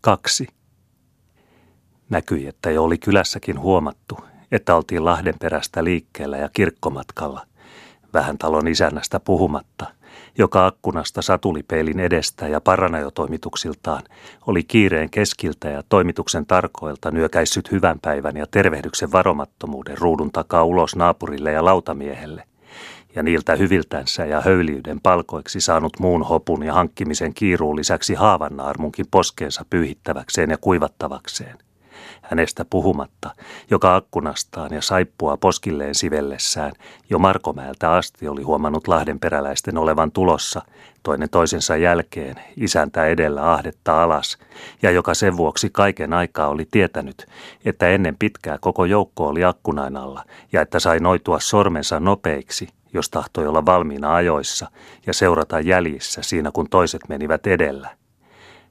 Kaksi. Näkyi, että jo oli kylässäkin huomattu, että oltiin Lahden perästä liikkeellä ja kirkkomatkalla, vähän talon isännästä puhumatta, joka akkunasta satulipeilin edestä ja paranajotoimituksiltaan oli kiireen keskiltä ja toimituksen tarkoilta nyökäissyt hyvän päivän ja tervehdyksen varomattomuuden ruudun takaa ulos naapurille ja lautamiehelle, ja niiltä hyviltänsä ja höyliyden palkoiksi saanut muun hopun ja hankkimisen kiiruun lisäksi haavannaarmunkin poskeensa pyyhittäväkseen ja kuivattavakseen. Hänestä puhumatta, joka akkunastaan ja saippua poskilleen sivellessään jo Markomäeltä asti oli huomannut Lahden peräläisten olevan tulossa, toinen toisensa jälkeen, isäntä edellä ahdetta alas, ja joka sen vuoksi kaiken aikaa oli tietänyt, että ennen pitkää koko joukko oli akkunain alla, ja että sai noitua sormensa nopeiksi, jos tahtoi olla valmiina ajoissa ja seurata jäljissä siinä kun toiset menivät edellä.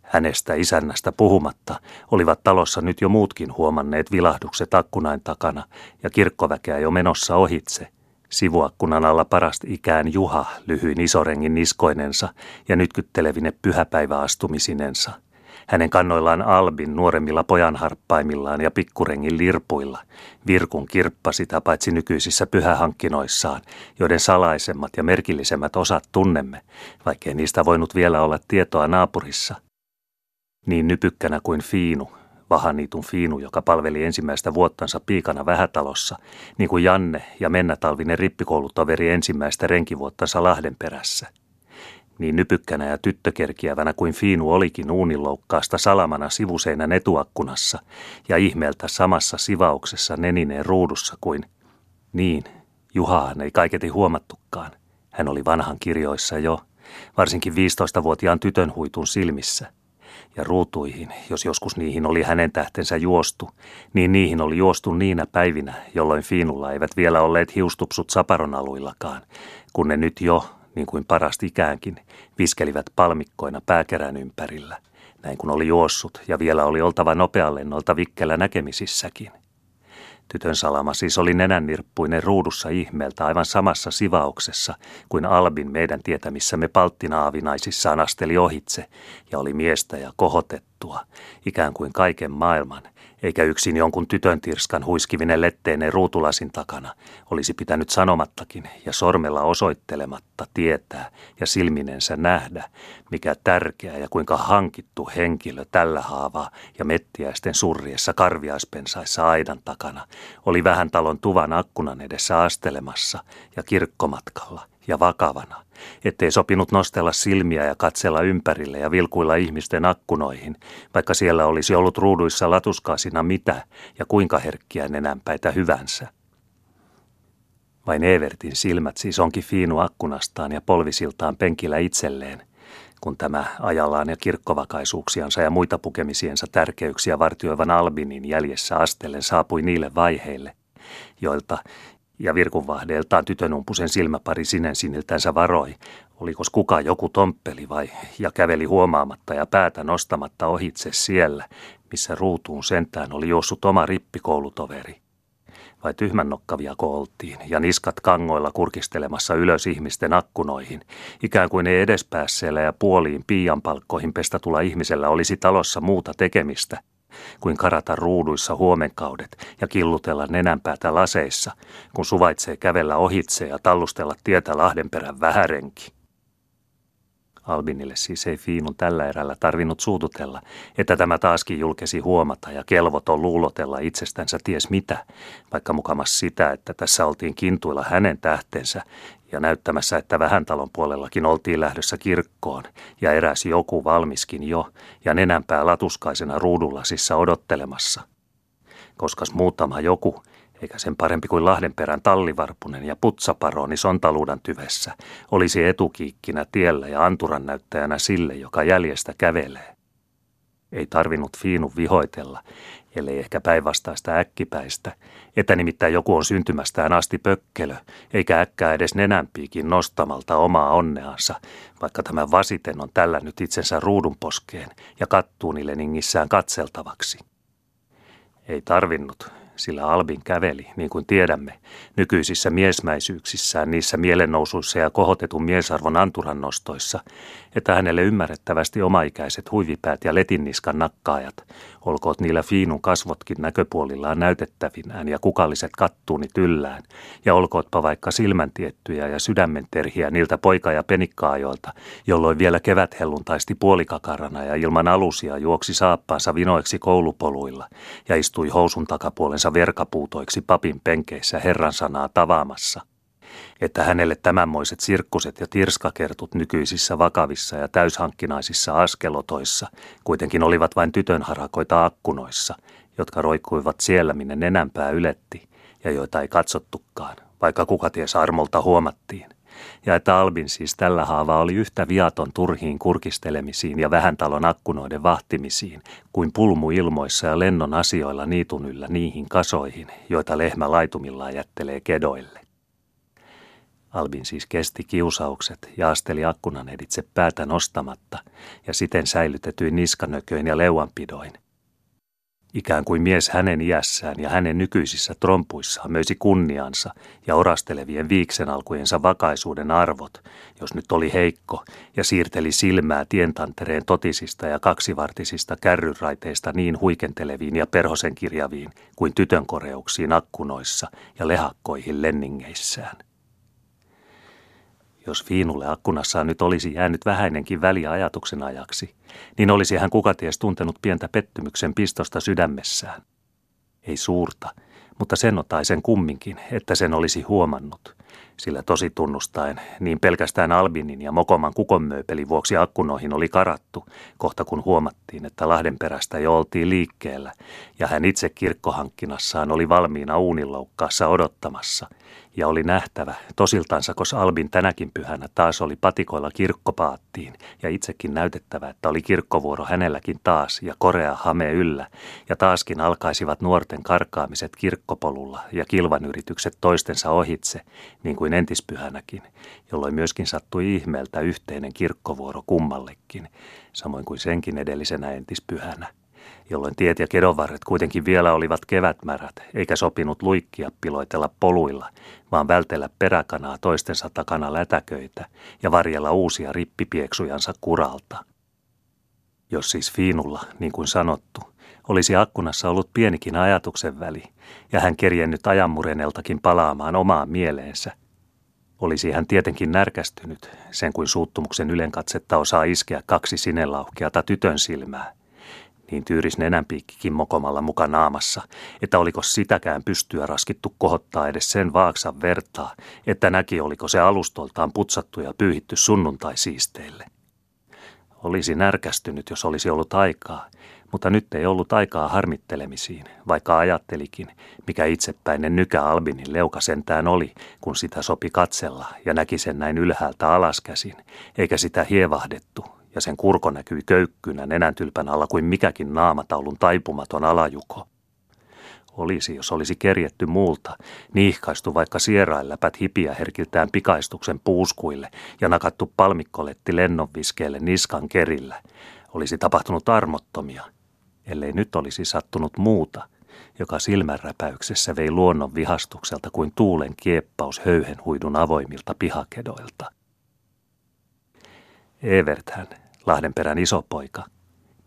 Hänestä isännästä puhumatta olivat talossa nyt jo muutkin huomanneet vilahdukset akkunain takana ja kirkkoväkeä jo menossa ohitse. Sivuakkunan alla parasti ikään Juha lyhyin isorengin niskoinensa ja nytkyttelevine pyhäpäiväastumisinensa. Hänen kannoillaan Albin nuoremmilla pojanharppaimillaan ja pikkurengin lirpuilla. Virkun kirppa sitä paitsi nykyisissä pyhähankkinoissaan, joiden salaisemmat ja merkillisemmät osat tunnemme, vaikkei niistä voinut vielä olla tietoa naapurissa – niin nypykkänä kuin Fiinu, Vahaniitun Fiinu, joka palveli ensimmäistä vuottansa piikana vähätalossa, niin kuin Janne ja Mennä-talvinen rippikoulutoveri ensimmäistä renkivuottansa Lahden perässä. Niin nypykkänä ja tyttökerkiävänä kuin Fiinu olikin uuniloukkaasta salamana sivuseinän etuakkunassa ja ihmeeltä samassa sivauksessa nenineen ruudussa kuin, niin, Juhaan ei kaiketi huomattukaan. Hän oli vanhan kirjoissa jo, varsinkin 15-vuotiaan tytön huitun silmissä – ja ruutuihin, jos joskus niihin oli hänen tähtensä juostu, niin niihin oli juostu niinä päivinä, jolloin Fiinulla eivät vielä olleet hiustupsut saparonaluillakaan, kun ne nyt jo, niin kuin parasti ikäänkin, viskelivät palmikkoina pääkerän ympärillä, näin kun oli juossut ja vielä oli oltava nopeallennolta vikkelä näkemisissäkin – Tytön salama siis oli nenännirppuinen ruudussa ihmeeltä aivan samassa sivauksessa kuin Albin meidän tietämissämme palttinaavinaisissaan asteli ohitse ja oli miestä ja kohotettua, ikään kuin kaiken maailman, eikä yksin jonkun tytön tirskan huiskivinen letteinen ruutulasin takana olisi pitänyt sanomattakin ja sormella osoittelematta tietää ja silminensä nähdä, mikä tärkeä ja kuinka hankittu henkilö tällä haavaa ja mettiäisten surriessa karviaispensaissa aidan takana oli vähän talon tuvan akkunan edessä astelemassa ja kirkkomatkalla ja vakavana, ettei sopinut nostella silmiä ja katsella ympärille ja vilkuilla ihmisten akkunoihin, vaikka siellä olisi ollut ruuduissa latuskaasina mitä ja kuinka herkkiä nenänpäitä hyvänsä. Vain Evertin silmät siis onkin fiinu akkunastaan ja polvisiltaan penkillä itselleen, kun tämä ajallaan ja kirkkovakaisuuksiansa ja muita pukemisiensa tärkeyksiä vartioivan Albinin jäljessä astellen saapui niille vaiheille, joilta ja virkunvahdeeltaan tytönumpusen silmäpari sinensiniltänsä varoi, oliko kuka joku tomppeli vai, ja käveli huomaamatta ja päätä nostamatta ohitse siellä, missä ruutuun sentään oli juossut oma rippikoulutoveri. Vai tyhmännokkavia oltiin ja niskat kangoilla kurkistelemassa ylös ihmisten akkunoihin, ikään kuin ei edespäässeellä ja puoliin piianpalkkoihin pestatulla ihmisellä olisi talossa muuta tekemistä – kuin karata ruuduissa huomenkaudet ja killutella nenänpäätä laseissa, kun suvaitsee kävellä ohitse ja tallustella tietä Lahdenperän vähärenki. Albinille siis ei Fiinun tällä erällä tarvinnut suututella, että tämä taaskin julkesi huomata ja kelvoton luulotella itsestänsä ties mitä, vaikka mukamas sitä, että tässä oltiin kintuilla hänen tähtensä ja näyttämässä, että vähän talon puolellakin oltiin lähdössä kirkkoon ja eräs joku valmiskin jo ja nenänpää latuskaisena ruudullasissa odottelemassa. Koskas muutama joku, eikä sen parempi kuin Lahdenperän tallivarpunen ja putsaparoni sontaluudan tyvessä, olisi etukiikkinä tiellä ja anturan näyttäjänä sille, joka jäljestä kävelee. Ei tarvinnut Fiinu vihoitella, ellei ehkä päinvastaista äkkipäistä, että nimittäin joku on syntymästään asti pökkelö, eikä äkkää edes nenänpiikin nostamalta omaa onneansa, vaikka tämä vasiten on tällä nyt itsensä ruudunposkeen ja kattuuni Leningissään katseltavaksi. Ei tarvinnut, sillä Albin käveli, niin kuin tiedämme, nykyisissä miesmäisyyksissään niissä mielennousuissa ja kohotetun miesarvon anturannostoissa, että hänelle ymmärrettävästi omaikäiset huivipäät ja letinniskan nakkaajat, olkoot niillä fiinun kasvotkin näköpuolillaan näytettävinään ja kukalliset kattuunit yllään, ja olkootpa vaikka silmäntiettyjä ja sydämenterhiä niiltä poika- ja penikkaajoilta, jolloin vielä keväthellun taisti puolikakarana ja ilman alusia juoksi saappaansa vinoiksi koulupoluilla ja istui housun takapuolensa verkapuutoiksi papin penkeissä Herran sanaa tavaamassa. Että hänelle tämänmoiset sirkkuset ja tirskakertut nykyisissä vakavissa ja täyshankkinaisissa askelotoissa kuitenkin olivat vain tytön harakoita akkunoissa, jotka roikkuivat siellä, minne nenänpää yletti, ja joita ei katsottukaan, vaikka kuka ties armolta huomattiin ja että Albin siis tällä haavaa oli yhtä viaton turhiin kurkistelemisiin ja vähän talon akkunoiden vahtimisiin kuin pulmu ilmoissa ja lennon asioilla niitun yllä niihin kasoihin, joita lehmä laitumillaan jättelee kedoille. Albin siis kesti kiusaukset ja asteli akkunan editse päätä nostamatta ja siten säilytetyin niskanököin ja leuanpidoin – Ikään kuin mies hänen iässään ja hänen nykyisissä trompuissaan möisi kunniansa ja orastelevien viiksen alkujensa vakaisuuden arvot, jos nyt oli heikko, ja siirteli silmää tientantereen totisista ja kaksivartisista kärryraiteista niin huikenteleviin ja perhosen kirjaviin kuin tytön koreuksiin akkunoissa ja lehakkoihin lenningeissään. Jos Fiinulle akkunassaan nyt olisi jäänyt vähäinenkin väliä ajatuksen ajaksi, niin olisi hän kukaties tuntenut pientä pettymyksen pistosta sydämessään. Ei suurta, mutta sen otaisen kumminkin, että sen olisi huomannut, sillä tosi tunnustaen niin pelkästään Albinin ja Mokoman kukonmööpelin vuoksi akkunoihin oli karattu, kohta kun huomattiin, että Lahden perästä jo oltiin liikkeellä, ja hän itse kirkkohankkinassaan oli valmiina uuninloukkaassa odottamassa, ja oli nähtävä, tosiltansa, koska Albin tänäkin pyhänä taas oli patikoilla kirkkopaattiin, ja itsekin näytettävä, että oli kirkkovuoro hänelläkin taas, ja korea hame yllä, ja taaskin alkaisivat nuorten karkaamiset kirkkopolulla ja kilvan yritykset toistensa ohitse, niin kuin entispyhänäkin, jolloin myöskin sattui ihmeeltä yhteinen kirkkovuoro kummallekin, samoin kuin senkin edellisenä entispyhänä jolloin tiet ja kedonvarret kuitenkin vielä olivat kevätmärät, eikä sopinut luikkia piloitella poluilla, vaan vältellä peräkanaa toistensa takana lätäköitä ja varjella uusia rippipieksujansa kuralta. Jos siis Fiinulla, niin kuin sanottu, olisi akkunassa ollut pienikin ajatuksen väli, ja hän kerjennyt ajanmureneltakin palaamaan omaan mieleensä, olisi hän tietenkin närkästynyt, sen kuin suuttumuksen ylenkatsetta osaa iskeä kaksi sinelauhkeata tytön silmää, niin tyyris nenänpiikkikin mokomalla muka naamassa, että oliko sitäkään pystyä raskittu kohottaa edes sen vaaksan vertaa, että näki oliko se alustoltaan putsattu ja pyyhitty sunnuntai-siisteille. Olisi närkästynyt, jos olisi ollut aikaa, mutta nyt ei ollut aikaa harmittelemisiin, vaikka ajattelikin, mikä itsepäinen nykä Albinin leuka sentään oli, kun sitä sopi katsella ja näki sen näin ylhäältä alaskäsin, eikä sitä hievahdettu, ja sen kurko näkyi köykkynä nenäntylpän alla kuin mikäkin naamataulun taipumaton alajuko. Olisi, jos olisi kerjetty muulta, niihkaistu vaikka sierailläpät hipiä herkiltään pikaistuksen puuskuille ja nakattu palmikkoletti lennonviskeelle niskan kerillä. Olisi tapahtunut armottomia, ellei nyt olisi sattunut muuta, joka silmänräpäyksessä vei luonnon vihastukselta kuin tuulen kieppaus höyhenhuidun avoimilta pihakedoilta. Everthän, Lahdenperän isopoika.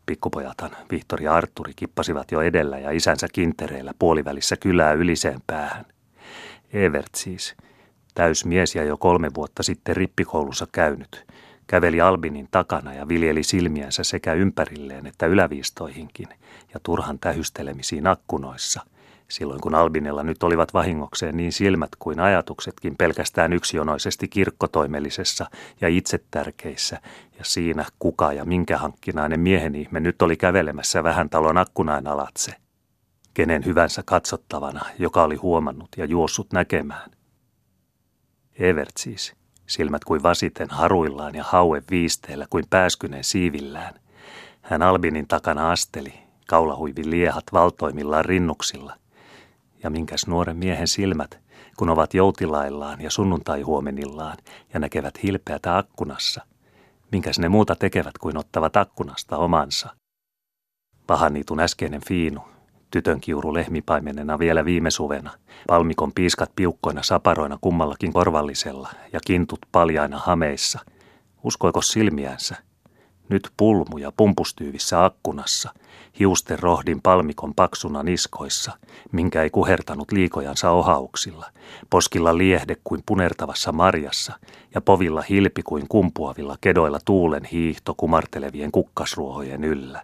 Pikkupojathan Vihtori ja Arturi kippasivat jo edellä ja isänsä kintereillä puolivälissä kylää yliseen päähän. Evert siis, täysmies ja jo kolme vuotta sitten rippikoulussa käynyt, käveli Albinin takana ja viljeli silmiänsä sekä ympärilleen että yläviistoihinkin ja turhan tähystelemisiin akkunoissa – silloin kun Albinella nyt olivat vahingokseen niin silmät kuin ajatuksetkin pelkästään yksionoisesti kirkkotoimellisessa ja itsetärkeissä, ja siinä kuka ja minkä hankkinainen miehen ihme nyt oli kävelemässä vähän talon akkunain alatse. Kenen hyvänsä katsottavana, joka oli huomannut ja juossut näkemään. Evert siis, silmät kuin vasiten haruillaan ja haue viisteellä kuin pääskyneen siivillään. Hän Albinin takana asteli, kaulahuivin liehat valtoimillaan rinnuksilla – ja minkäs nuoren miehen silmät, kun ovat joutilaillaan ja sunnuntaihuomenillaan ja näkevät hilpeätä akkunassa. Minkäs ne muuta tekevät kuin ottavat akkunasta omansa. Pahaniitun äskeinen fiinu, Tytön kiuru lehmipaimenena vielä viime suvena, palmikon piiskat piukkoina saparoina kummallakin korvallisella ja kintut paljaina hameissa. Uskoiko silmiänsä? Nyt pulmuja pumpustyyvissä akkunassa, hiusten rohdin palmikon paksuna niskoissa, minkä ei kuhertanut liikojansa ohauksilla, poskilla liehde kuin punertavassa marjassa ja povilla hilpi kuin kumpuavilla kedoilla tuulen hiihto kumartelevien kukkasruohojen yllä.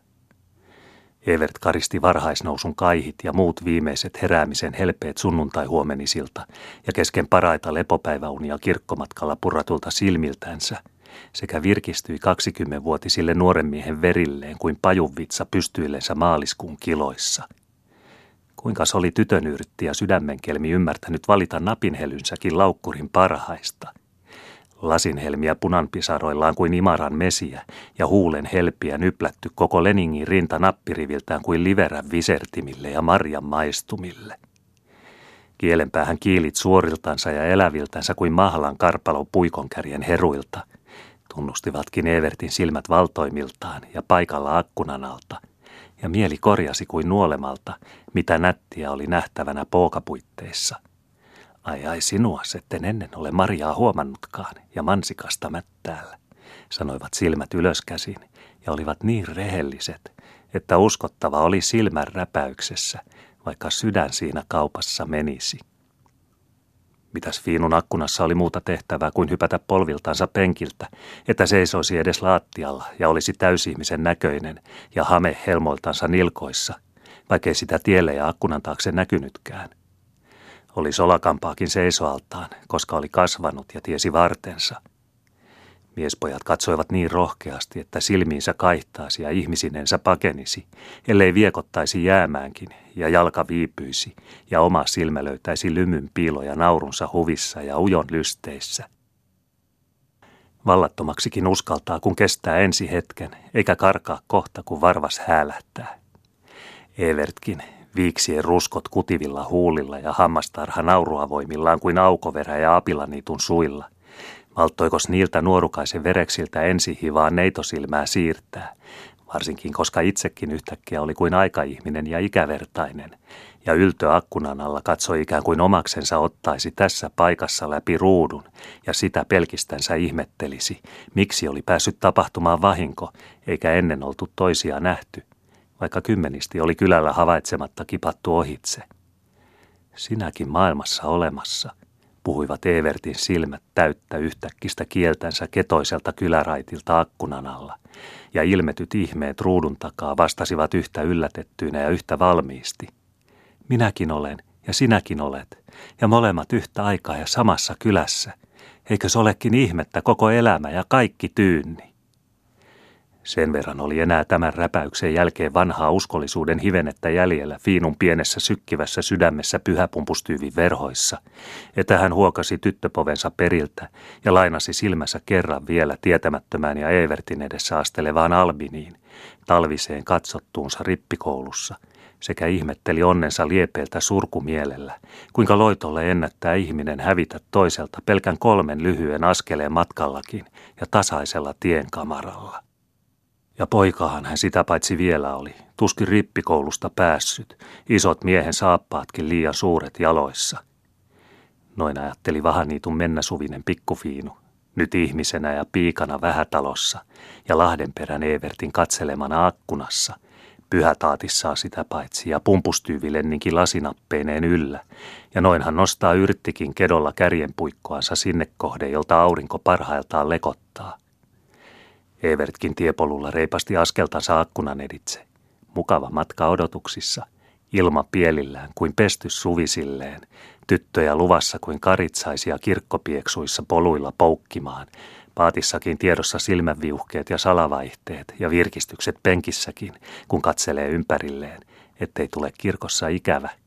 Evert karisti varhaisnousun kaihit ja muut viimeiset heräämisen helpeet sunnuntai-huomenisilta ja kesken paraita lepopäiväunia kirkkomatkalla purratulta silmiltänsä sekä virkistyi 20-vuotisille nuoren miehen verilleen kuin pajuvitsa pystyillensä maaliskuun kiloissa. Kuinka oli tytön yrtti ja sydämenkelmi ymmärtänyt valita napinhelynsäkin laukkurin parhaista – Lasinhelmiä punanpisaroillaan kuin imaran mesiä ja huulen helpiä nyplätty koko Leningin rinta nappiriviltään kuin liverän visertimille ja marjan maistumille. Kielenpäähän kiilit suoriltansa ja eläviltänsä kuin mahlan karpalo puikonkärjen heruilta. Tunnustivatkin Evertin silmät valtoimiltaan ja paikalla akkunan alta, ja mieli korjasi kuin nuolemalta, mitä nättiä oli nähtävänä pookapuitteissa – Ai ai sinua, etten ennen ole Mariaa huomannutkaan ja mansikasta mättäällä, sanoivat silmät ylöskäsin ja olivat niin rehelliset, että uskottava oli silmän räpäyksessä, vaikka sydän siinä kaupassa menisi. Mitäs Fiinun akkunassa oli muuta tehtävää kuin hypätä polviltansa penkiltä, että seisoisi edes laattialla ja olisi täysihmisen näköinen ja hame helmoiltansa nilkoissa, vaikkei sitä tielle ja akkunan taakse näkynytkään – oli solakampaakin seisoaltaan, koska oli kasvanut ja tiesi vartensa. Miespojat katsoivat niin rohkeasti, että silmiinsä kaihtaasi ja ihmisinensä pakenisi, ellei viekottaisi jäämäänkin ja jalka viipyisi ja oma silmä löytäisi lymyn piiloja naurunsa huvissa ja ujon lysteissä. Vallattomaksikin uskaltaa, kun kestää ensi hetken, eikä karkaa kohta, kun varvas häälähtää. Evertkin, viiksien ruskot kutivilla huulilla ja hammastarha nauruavoimillaan kuin aukoverä ja apilaniitun suilla. Malttoikos niiltä nuorukaisen vereksiltä ensi hivaa neitosilmää siirtää, varsinkin koska itsekin yhtäkkiä oli kuin aikaihminen ja ikävertainen, ja yltö akkunan alla katsoi ikään kuin omaksensa ottaisi tässä paikassa läpi ruudun, ja sitä pelkistänsä ihmettelisi, miksi oli päässyt tapahtumaan vahinko, eikä ennen oltu toisia nähty – vaikka kymmenisti oli kylällä havaitsematta kipattu ohitse. Sinäkin maailmassa olemassa, puhuivat Evertin silmät täyttä yhtäkkistä kieltänsä ketoiselta kyläraitilta akkunan alla, ja ilmetyt ihmeet ruudun takaa vastasivat yhtä yllätettyinä ja yhtä valmiisti. Minäkin olen, ja sinäkin olet, ja molemmat yhtä aikaa ja samassa kylässä. Eikö se olekin ihmettä koko elämä ja kaikki tyynni? Sen verran oli enää tämän räpäyksen jälkeen vanhaa uskollisuuden hivenettä jäljellä Fiinun pienessä sykkivässä sydämessä pyhäpumpustyyvin verhoissa, että hän huokasi tyttöpovensa periltä ja lainasi silmässä kerran vielä tietämättömään ja Evertin edessä astelevaan Albiniin, talviseen katsottuunsa rippikoulussa, sekä ihmetteli onnensa liepeiltä surkumielellä, kuinka loitolle ennättää ihminen hävitä toiselta pelkän kolmen lyhyen askeleen matkallakin ja tasaisella tienkamaralla. Ja poikahan hän sitä paitsi vielä oli, tuskin rippikoulusta päässyt, isot miehen saappaatkin liian suuret jaloissa. Noin ajatteli Vahaniitun mennäsuvinen pikkufiinu, nyt ihmisenä ja piikana vähätalossa ja Lahdenperän Evertin katselemana akkunassa, pyhätaatissaan sitä paitsi ja pumpustyyvilenninkin lasinappeineen yllä, ja noinhan nostaa yrttikin kedolla kärjenpuikkoansa sinne kohde, jolta aurinko parhailtaan lekottaa – Evertkin tiepolulla reipasti askeltansa akkunan editse. Mukava matka odotuksissa, ilma pielillään kuin pesty suvisilleen, tyttöjä luvassa kuin karitsaisia kirkkopieksuissa poluilla poukkimaan, paatissakin tiedossa silmäviuhkeet ja salavaihteet ja virkistykset penkissäkin, kun katselee ympärilleen, ettei tule kirkossa ikävä –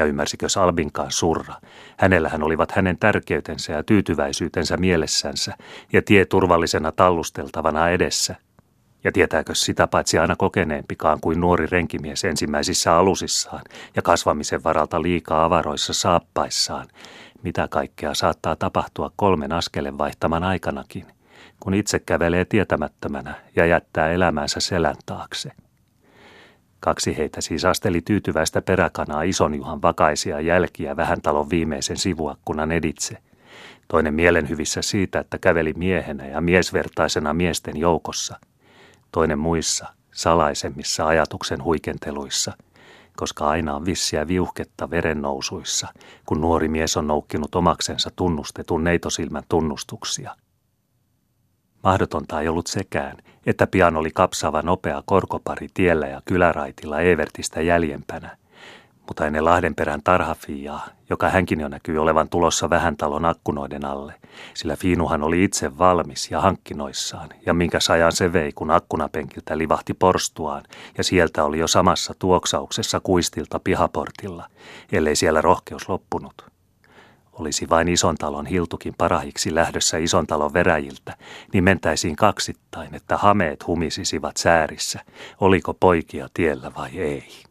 ja ymmärsikö Salbinkaan surra. Hänellähän olivat hänen tärkeytensä ja tyytyväisyytensä mielessänsä ja tie turvallisena tallusteltavana edessä. Ja tietääkö sitä paitsi aina kokeneempikaan kuin nuori renkimies ensimmäisissä alusissaan ja kasvamisen varalta liikaa avaroissa saappaissaan, mitä kaikkea saattaa tapahtua kolmen askelen vaihtaman aikanakin, kun itse kävelee tietämättömänä ja jättää elämänsä selän taakse. Kaksi heitä siis asteli tyytyväistä peräkanaa ison Juhan vakaisia jälkiä vähän talon viimeisen sivuakkunan editse. Toinen mielenhyvissä siitä, että käveli miehenä ja miesvertaisena miesten joukossa. Toinen muissa, salaisemmissa ajatuksen huikenteluissa, koska aina on vissiä viuhketta verennousuissa, kun nuori mies on noukkinut omaksensa tunnustetun neitosilmän tunnustuksia – Mahdotonta ei ollut sekään, että pian oli kapsava nopea korkopari tiellä ja kyläraitilla Evertistä jäljempänä, mutta ennen Lahdenperän tarhafiaa, joka hänkin jo näkyi olevan tulossa vähän talon akkunoiden alle, sillä Fiinuhan oli itse valmis ja hankkinoissaan, ja minkä sajan se vei, kun akkunapenkiltä livahti porstuaan, ja sieltä oli jo samassa tuoksauksessa kuistilta pihaportilla, ellei siellä rohkeus loppunut. Olisi vain ison talon hiltukin parahiksi lähdössä ison talon veräjiltä, niin mentäisiin kaksittain, että hameet humisisivat säärissä, oliko poikia tiellä vai ei.